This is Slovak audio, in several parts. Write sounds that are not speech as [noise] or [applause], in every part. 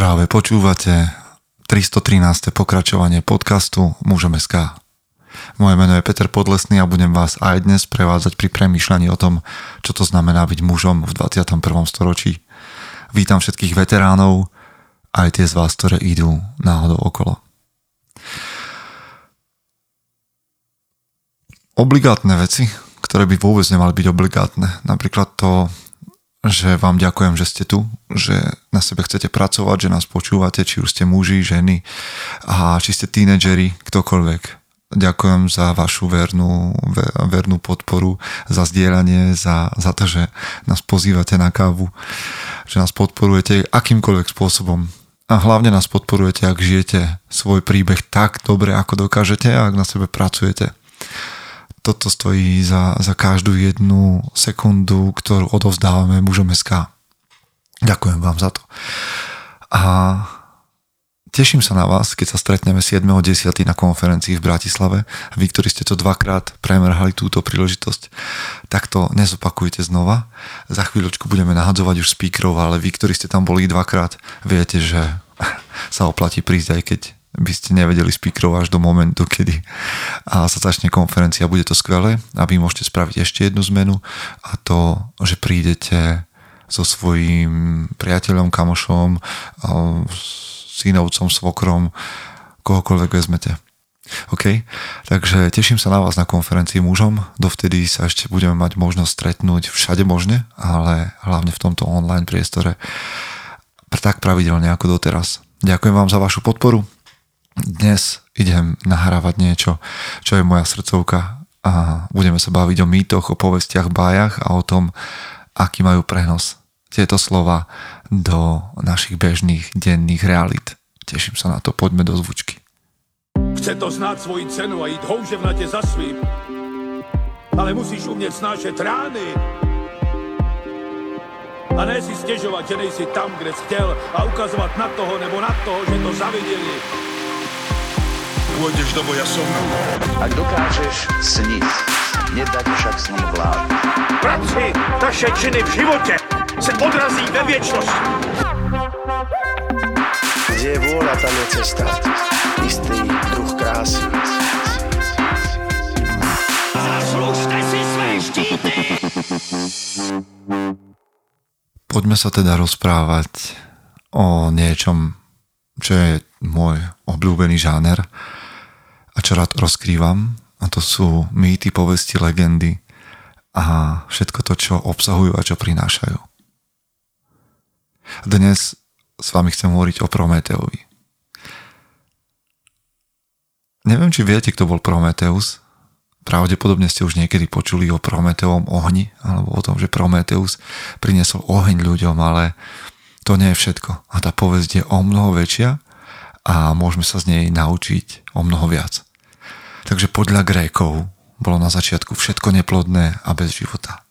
Práve počúvate 313. pokračovanie podcastu Mužom SK. Moje meno je Peter Podlesný a budem vás aj dnes prevádzať pri premýšľaní o tom, čo to znamená byť mužom v 21. storočí. Vítam všetkých veteránov, aj tie z vás, ktoré idú náhodou okolo. Obligátne veci, ktoré by vôbec nemali byť obligátne. Napríklad to že vám ďakujem, že ste tu, že na sebe chcete pracovať, že nás počúvate, či už ste muži, ženy a či ste tínedžeri, ktokoľvek. Ďakujem za vašu vernú, vernú podporu, za zdieľanie, za, za to, že nás pozývate na kávu, že nás podporujete akýmkoľvek spôsobom. A hlavne nás podporujete, ak žijete svoj príbeh tak dobre, ako dokážete a ak na sebe pracujete toto stojí za, za každú jednu sekundu, ktorú odovzdávame mužom SK. Ďakujem vám za to. A teším sa na vás, keď sa stretneme 7.10. na konferencii v Bratislave. Vy, ktorí ste to dvakrát premrhali túto príležitosť, tak to nezopakujte znova. Za chvíľočku budeme nahadzovať už speakerov, ale vy, ktorí ste tam boli dvakrát, viete, že [laughs] sa oplatí prísť, aj keď by ste nevedeli speakerov až do momentu, kedy a sa začne konferencia. Bude to skvelé a vy môžete spraviť ešte jednu zmenu a to, že prídete so svojím priateľom, kamošom, synovcom, svokrom, kohokoľvek vezmete. OK? Takže teším sa na vás na konferencii mužom. Dovtedy sa ešte budeme mať možnosť stretnúť všade možne, ale hlavne v tomto online priestore tak pravidelne ako doteraz. Ďakujem vám za vašu podporu dnes idem nahrávať niečo, čo je moja srdcovka a budeme sa baviť o mýtoch, o povestiach, bájach a o tom, aký majú prenos tieto slova do našich bežných denných realít. Teším sa na to, poďme do zvučky. Chce to znáť svoji cenu a ísť houževnate za svým. Ale musíš umieť snášať rány. A ne si stiežovať, že nejsi tam, kde si chcel a ukazovať na toho nebo na toho, že to zavideli pôjdeš do boja som. Ak dokážeš sniť, nedať však sní vlád. Práci taše činy v živote se odrazí ve viečnosti. Kde je vôľa, tam je cesta. Istý druh krásy. Zaslužte si své štíty! Poďme sa teda rozprávať o niečom, čo je môj obľúbený žáner a čo rád rozkrývam a to sú mýty, povesti, legendy a všetko to, čo obsahujú a čo prinášajú. Dnes s vami chcem hovoriť o Prometeovi. Neviem, či viete, kto bol Prometeus. Pravdepodobne ste už niekedy počuli o Prometeovom ohni, alebo o tom, že Prometeus priniesol oheň ľuďom, ale to nie je všetko. A tá povesť je o mnoho väčšia a môžeme sa z nej naučiť o mnoho viac. Takže podľa Grékov bolo na začiatku všetko neplodné a bez života.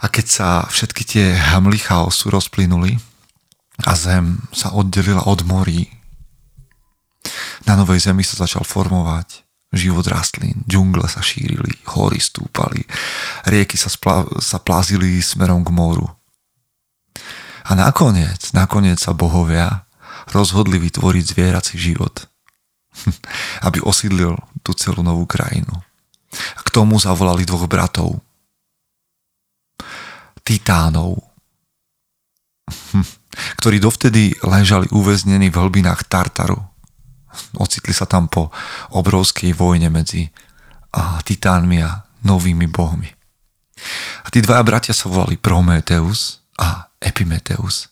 A keď sa všetky tie hamly chaosu rozplynuli a zem sa oddelila od morí, na novej zemi sa začal formovať život rastlín, džungle sa šírili, hory stúpali, rieky sa, spla- sa plazili smerom k moru. A nakoniec, nakoniec sa bohovia rozhodli vytvoriť zvierací život, [laughs] aby osídlil tú celú novú krajinu. A k tomu zavolali dvoch bratov, titánov, [laughs] ktorí dovtedy ležali uväznení v hlbinách Tartaru. Ocitli sa tam po obrovskej vojne medzi a titánmi a novými bohmi. A tí dvaja bratia sa volali Prometeus a Epimeteus.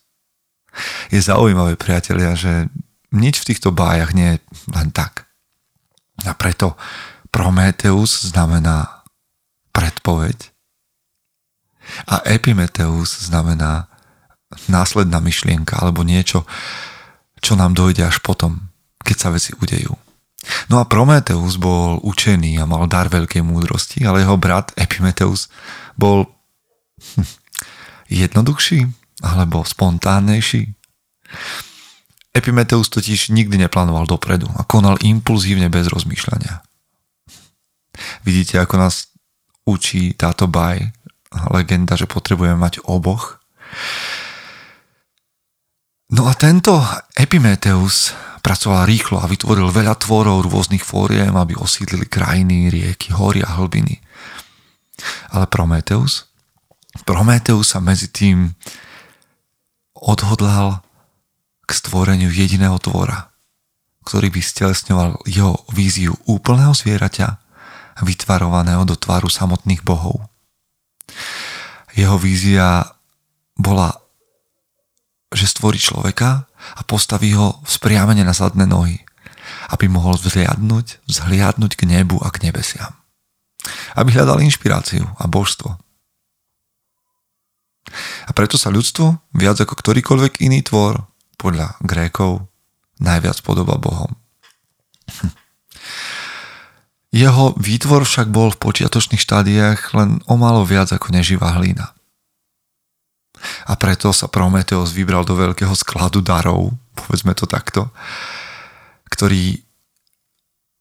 Je zaujímavé, priatelia, že nič v týchto bájach nie je len tak. A preto Prometeus znamená predpoveď a Epimeteus znamená následná myšlienka alebo niečo, čo nám dojde až potom, keď sa veci udejú. No a Prometeus bol učený a mal dar veľkej múdrosti, ale jeho brat Epimeteus bol [laughs] jednoduchší alebo spontánnejší. Epimeteus totiž nikdy neplánoval dopredu a konal impulzívne bez rozmýšľania. Vidíte, ako nás učí táto baj, legenda, že potrebujeme mať oboch. No a tento Epimetheus pracoval rýchlo a vytvoril veľa tvorov rôznych fóriem, aby osídlili krajiny, rieky, hory a hlbiny. Ale Prometeus? Prometeus sa medzi tým odhodlal stvoreniu jediného tvora, ktorý by stelesňoval jeho víziu úplného zvieraťa, vytvarovaného do tvaru samotných bohov. Jeho vízia bola že stvorí človeka a postaví ho spriamene na zadné nohy, aby mohol vzhliadnúť, vzhliadnúť k nebu a k nebesiam. Aby hľadal inšpiráciu a božstvo. A preto sa ľudstvo, viac ako ktorýkoľvek iný tvor, podľa Grékov, najviac podoba Bohom. Hm. Jeho výtvor však bol v počiatočných štádiách len o málo viac ako neživá hlína. A preto sa Prometeus vybral do veľkého skladu darov, povedzme to takto, ktorý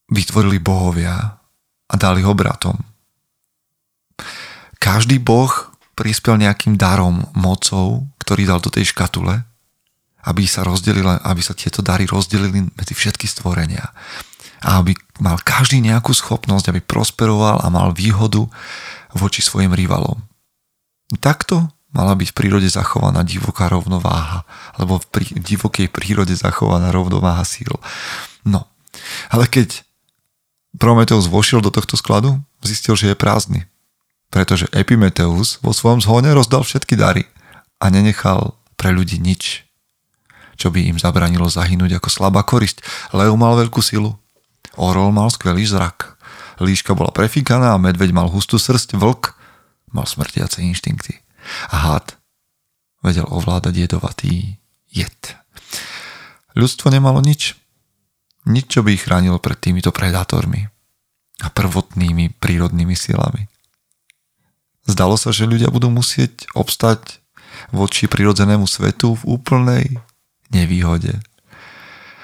vytvorili bohovia a dali ho bratom. Každý boh prispel nejakým darom, mocou, ktorý dal do tej škatule, aby sa rozdelili, aby sa tieto dary rozdelili medzi všetky stvorenia. A aby mal každý nejakú schopnosť, aby prosperoval a mal výhodu voči svojim rivalom. Takto mala byť v prírode zachovaná divoká rovnováha, alebo v prí, divokej prírode zachovaná rovnováha síl. No, ale keď Prometeus vošiel do tohto skladu, zistil, že je prázdny. Pretože Epimeteus vo svojom zhone rozdal všetky dary a nenechal pre ľudí nič, čo by im zabranilo zahynúť ako slabá korisť. Leo mal veľkú silu, Orol mal skvelý zrak, líška bola prefíkaná a medveď mal hustú srst, vlk mal smrtiace inštinkty a had vedel ovládať jedovatý jed. Ľudstvo nemalo nič. Nič, čo by ich chránilo pred týmito predátormi a prvotnými prírodnými silami. Zdalo sa, že ľudia budú musieť obstať voči prirodzenému svetu v úplnej nevýhode.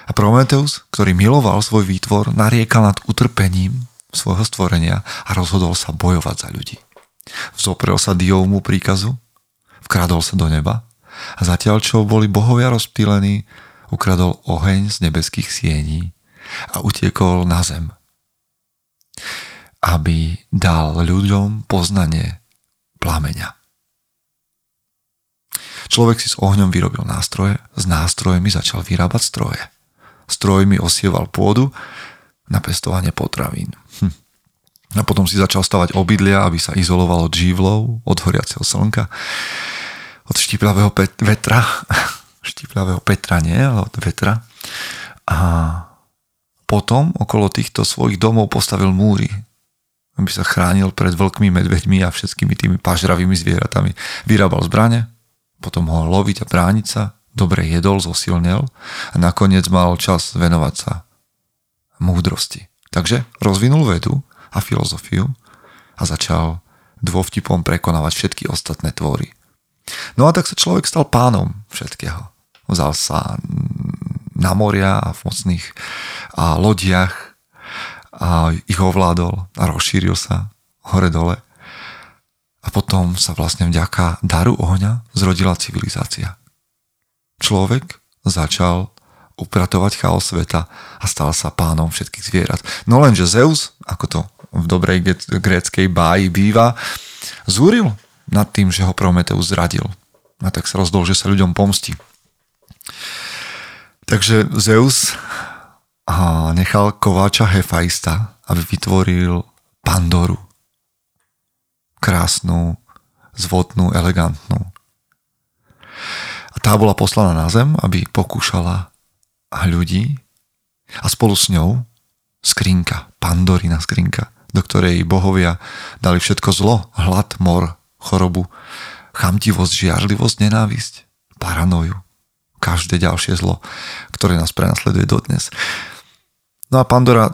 A Prometeus, ktorý miloval svoj výtvor, nariekal nad utrpením svojho stvorenia a rozhodol sa bojovať za ľudí. Vzoprel sa Diovmu príkazu, vkradol sa do neba a zatiaľ, čo boli bohovia rozptýlení, ukradol oheň z nebeských siení a utiekol na zem, aby dal ľuďom poznanie plameňa. Človek si s ohňom vyrobil nástroje, s nástrojmi začal vyrábať stroje. Strojmi osieval pôdu na pestovanie potravín. Hm. A potom si začal stavať obydlia, aby sa izoloval od žívlov, od horiaceho slnka, od štipľavého pet- vetra. [laughs] štipľavého Petra nie, ale od vetra. A potom okolo týchto svojich domov postavil múry, aby sa chránil pred vlkmi, medveďmi a všetkými tými pažravými zvieratami. Vyrábal zbrane, potom mohol loviť a brániť sa, dobre jedol, zosilnil a nakoniec mal čas venovať sa múdrosti. Takže rozvinul vedu a filozofiu a začal dôvtipom prekonávať všetky ostatné tvory. No a tak sa človek stal pánom všetkého. Vzal sa na moria a v mocných lodiach a ich ovládol a rozšíril sa hore-dole. A potom sa vlastne vďaka daru ohňa zrodila civilizácia. Človek začal upratovať chaos sveta a stal sa pánom všetkých zvierat. No lenže Zeus, ako to v dobrej gréckej báji býva, zúril nad tým, že ho Prometeus zradil. A tak sa rozdol, že sa ľuďom pomstí. Takže Zeus nechal kováča Hefaista, aby vytvoril Pandoru. Krásnu, zvodnú, elegantnú. A tá bola poslaná na zem, aby pokúšala ľudí a spolu s ňou skrinka, Pandorina skrinka do ktorej bohovia dali všetko zlo, hlad, mor, chorobu, chamtivosť, žiarlivosť, nenávisť, paranoju, každé ďalšie zlo, ktoré nás prenasleduje dodnes. No a Pandora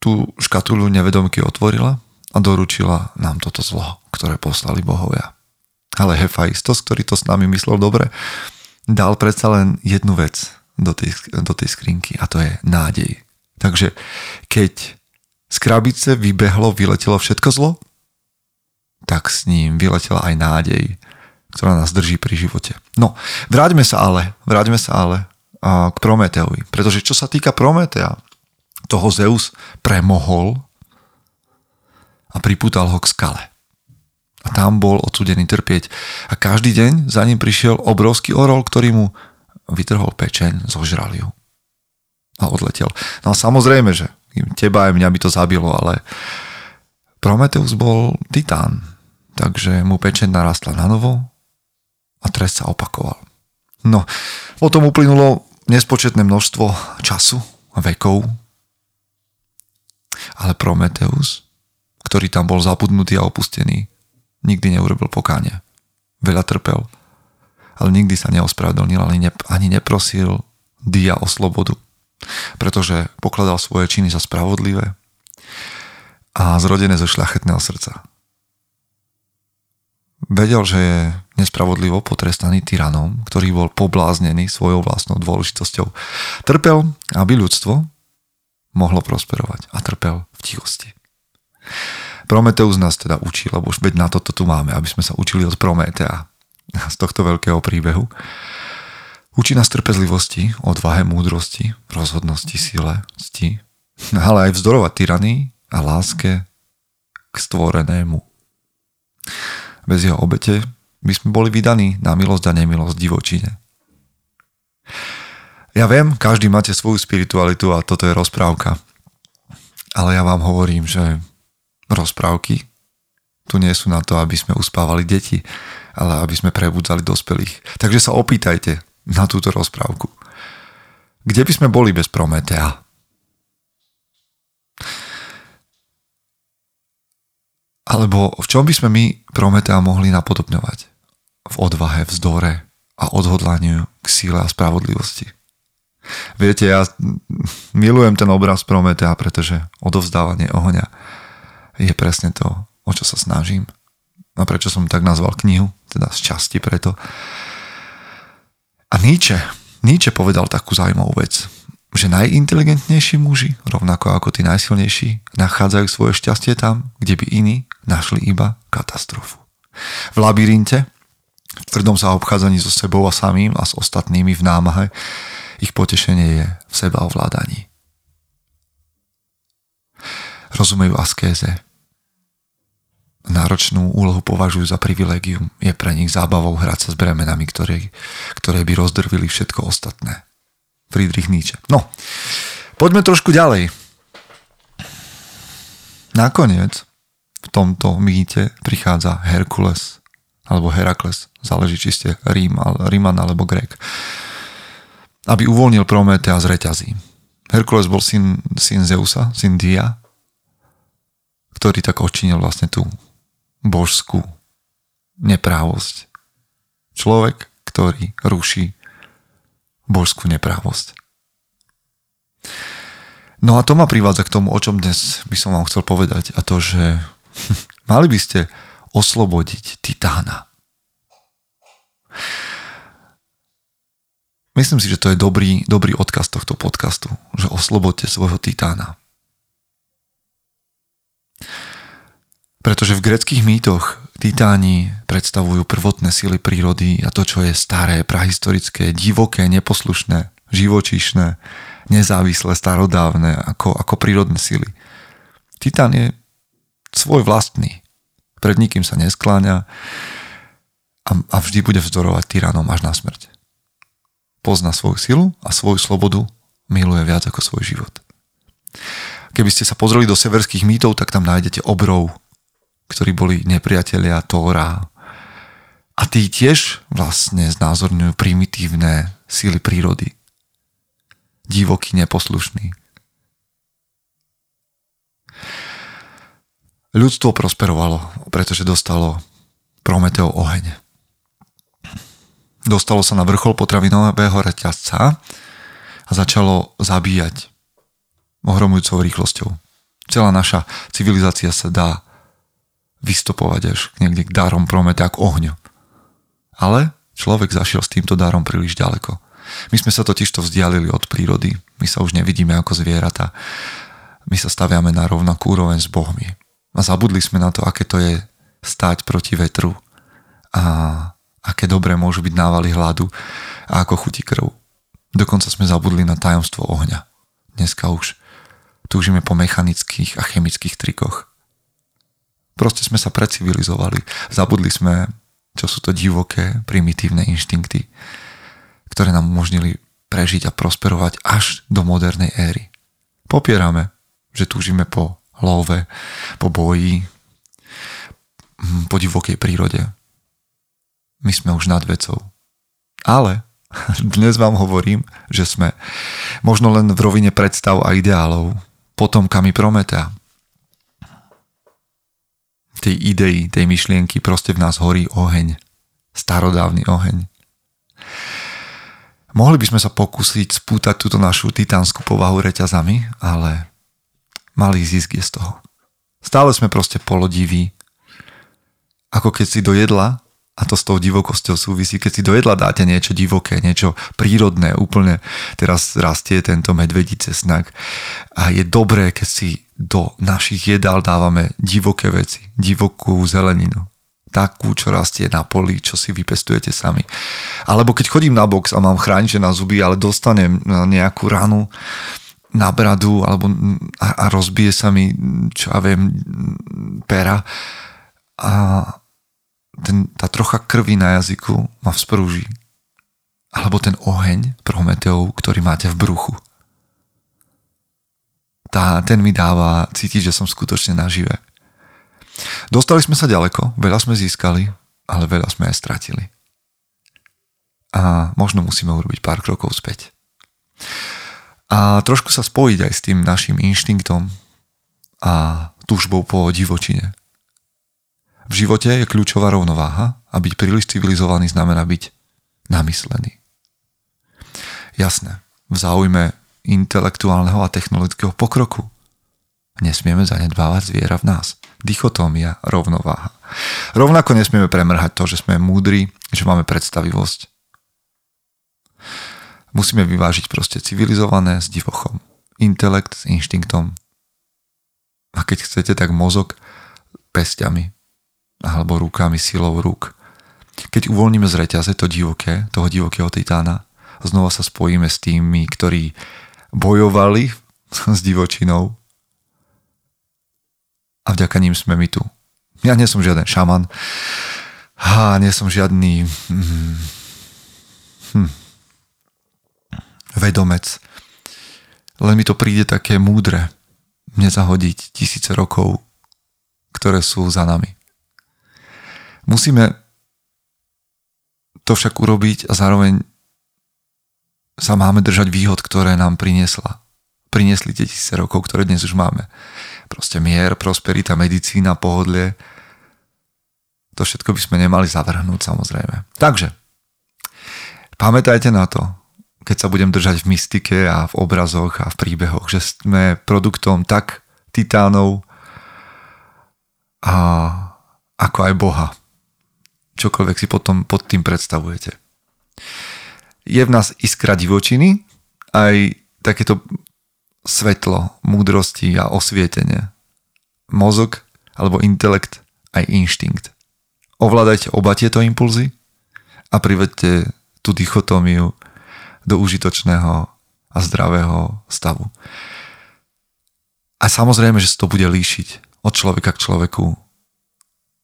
tú škatulu nevedomky otvorila a doručila nám toto zlo, ktoré poslali bohovia. Ale Hefajstos, ktorý to s nami myslel dobre, dal predsa len jednu vec do tej, do tej skrinky a to je nádej. Takže keď z krabice vybehlo, vyletelo všetko zlo? Tak s ním vyletela aj nádej, ktorá nás drží pri živote. No, vráťme sa ale, vráťme sa ale k Prometeovi. Pretože čo sa týka Prometea, toho Zeus premohol a pripútal ho k skale. A tam bol odsudený trpieť. A každý deň za ním prišiel obrovský orol, ktorý mu vytrhol pečeň, zožral ju. A odletel. No a samozrejme, že teba aj mňa by to zabilo, ale Prometeus bol titán, takže mu pečeň narastla na novo a trest sa opakoval. No, potom uplynulo nespočetné množstvo času vekov, ale Prometeus, ktorý tam bol zabudnutý a opustený, nikdy neurobil pokánie. Veľa trpel, ale nikdy sa neospravedlnil ani, ne, ani neprosil Dia o slobodu, pretože pokladal svoje činy za spravodlivé a zrodené zo šľachetného srdca. Vedel, že je nespravodlivo potrestaný tyranom, ktorý bol pobláznený svojou vlastnou dôležitosťou. Trpel, aby ľudstvo mohlo prosperovať a trpel v tichosti. Prometeus nás teda učí, lebo už veď na toto tu máme, aby sme sa učili od Prometea [laughs] z tohto veľkého príbehu. Učí nás trpezlivosti, odvahe, múdrosti, rozhodnosti, sile, cti, [laughs] ale aj vzdorovať tyranii a láske k stvorenému. Bez jeho obete by sme boli vydaní na milosť a nemilosť divočine. Ja viem, každý máte svoju spiritualitu a toto je rozprávka. Ale ja vám hovorím, že rozprávky tu nie sú na to, aby sme uspávali deti, ale aby sme prebudzali dospelých. Takže sa opýtajte na túto rozprávku. Kde by sme boli bez Prometea? Alebo v čom by sme my Prometea mohli napodobňovať? V odvahe, vzdore a odhodlaniu k síle a spravodlivosti. Viete, ja milujem ten obraz Prometea, pretože odovzdávanie ohňa je presne to, o čo sa snažím. A prečo som tak nazval knihu, teda z časti preto. A Nietzsche, Nietzsche povedal takú zaujímavú vec, že najinteligentnejší muži, rovnako ako tí najsilnejší, nachádzajú svoje šťastie tam, kde by iní našli iba katastrofu. V labyrinte, v tvrdom sa obchádzaní so sebou a samým a s ostatnými v námahe, ich potešenie je v seba ovládaní. Rozumejú askéze, náročnú úlohu považujú za privilegium. Je pre nich zábavou hrať sa s bremenami, ktoré, ktoré by rozdrvili všetko ostatné. Friedrich Nietzsche. No, poďme trošku ďalej. Nakoniec v tomto mýte prichádza Herkules alebo Herakles, záleží či ste Rím, Ríman alebo Grek, aby uvoľnil Prometea z reťazí. Herkules bol syn, syn Zeusa, syn Dia, ktorý tak očinil vlastne tú božskú neprávosť. Človek, ktorý ruší božskú neprávosť. No a to ma privádza k tomu, o čom dnes by som vám chcel povedať a to, že [laughs] mali by ste oslobodiť titána. Myslím si, že to je dobrý, dobrý odkaz tohto podcastu, že oslobodte svojho titána. Pretože v greckých mýtoch titáni predstavujú prvotné sily prírody a to, čo je staré, prahistorické, divoké, neposlušné, živočíšne, nezávislé, starodávne, ako, ako prírodné sily. Titán je svoj vlastný. Pred nikým sa neskláňa a, a vždy bude vzdorovať tyranom až na smrť. Pozná svoju silu a svoju slobodu miluje viac ako svoj život. Keby ste sa pozreli do severských mýtov, tak tam nájdete obrov, ktorí boli nepriatelia Tóra. A tí tiež vlastne znázorňujú primitívne síly prírody. Divoký, neposlušný. Ľudstvo prosperovalo, pretože dostalo Prometeo oheň. Dostalo sa na vrchol potravinového reťazca a začalo zabíjať ohromujúcou rýchlosťou. Celá naša civilizácia sa dá vystopovať až niekde k darom Prometea k ohňu. Ale človek zašiel s týmto darom príliš ďaleko. My sme sa totižto vzdialili od prírody. My sa už nevidíme ako zvieratá. My sa staviame na rovnakú úroveň s bohmi. A zabudli sme na to, aké to je stať proti vetru a aké dobré môžu byť návaly hladu a ako chutí krv. Dokonca sme zabudli na tajomstvo ohňa. Dneska už túžime po mechanických a chemických trikoch. Proste sme sa precivilizovali. Zabudli sme, čo sú to divoké, primitívne inštinkty, ktoré nám umožnili prežiť a prosperovať až do modernej éry. Popierame, že túžime po love, po boji, hm, po divokej prírode. My sme už nad vecou. Ale [laughs] dnes vám hovorím, že sme možno len v rovine predstav a ideálov, potomkami Prometea, tej idei, tej myšlienky, proste v nás horí oheň. Starodávny oheň. Mohli by sme sa pokúsiť spútať túto našu titánsku povahu reťazami, ale malý zisk je z toho. Stále sme proste polodiví. Ako keď si do jedla, a to s tou divokosťou súvisí, keď si do jedla dáte niečo divoké, niečo prírodné, úplne teraz rastie tento medvedí cesnak a je dobré, keď si do našich jedál dávame divoké veci, divokú zeleninu. Takú, čo rastie na poli, čo si vypestujete sami. Alebo keď chodím na box a mám chrániče na zuby, ale dostanem nejakú ranu na bradu alebo a, a rozbije sa mi, čo ja viem, pera a ten, tá trocha krvi na jazyku ma vzprúži. Alebo ten oheň Prometeov, ktorý máte v bruchu tá, ten mi dáva cítiť, že som skutočne nažive. Dostali sme sa ďaleko, veľa sme získali, ale veľa sme aj stratili. A možno musíme urobiť pár krokov späť. A trošku sa spojiť aj s tým našim inštinktom a túžbou po divočine. V živote je kľúčová rovnováha a byť príliš civilizovaný znamená byť namyslený. Jasné, v záujme intelektuálneho a technologického pokroku. Nesmieme zanedbávať zviera v nás. Dichotómia, rovnováha. Rovnako nesmieme premrhať to, že sme múdri, že máme predstavivosť. Musíme vyvážiť proste civilizované s divochom. Intelekt s inštinktom. A keď chcete, tak mozog pestiami alebo rukami, silou rúk. Keď uvoľníme z reťaze to divoké, toho divokého titána, znova sa spojíme s tými, ktorí bojovali [laughs] s divočinou a vďaka ním sme my tu. Ja nie som žiaden šaman, a nie som žiadny hm, hm, vedomec, len mi to príde také múdre nezahodiť tisíce rokov, ktoré sú za nami. Musíme to však urobiť a zároveň sa máme držať výhod, ktoré nám priniesla. Priniesli tie tisíce rokov, ktoré dnes už máme. Proste mier, prosperita, medicína, pohodlie. To všetko by sme nemali zavrhnúť samozrejme. Takže, pamätajte na to, keď sa budem držať v mystike a v obrazoch a v príbehoch, že sme produktom tak titánov a ako aj Boha. Čokoľvek si potom pod tým predstavujete je v nás iskra divočiny, aj takéto svetlo, múdrosti a osvietenie. Mozog alebo intelekt aj inštinkt. Ovládajte oba tieto impulzy a privedte tú dichotómiu do užitočného a zdravého stavu. A samozrejme, že sa to bude líšiť od človeka k človeku.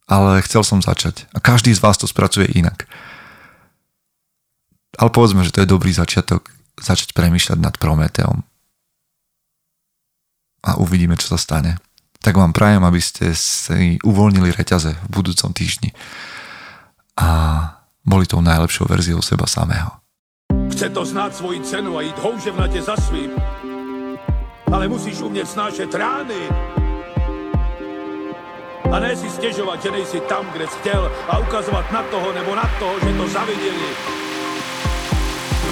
Ale chcel som začať. A každý z vás to spracuje inak. Ale povedzme, že to je dobrý začiatok začať premýšľať nad Prometeom. A uvidíme, čo sa stane. Tak vám prajem, aby ste si uvoľnili reťaze v budúcom týždni a boli tou najlepšou verziou seba samého. Chce to znát svoji cenu a jít houževnatě za svým. Ale musíš umět snášet rány. A ne si stěžovat, že nejsi tam, kde jsi chtěl a ukazovat na toho nebo na toho, že to zaviděli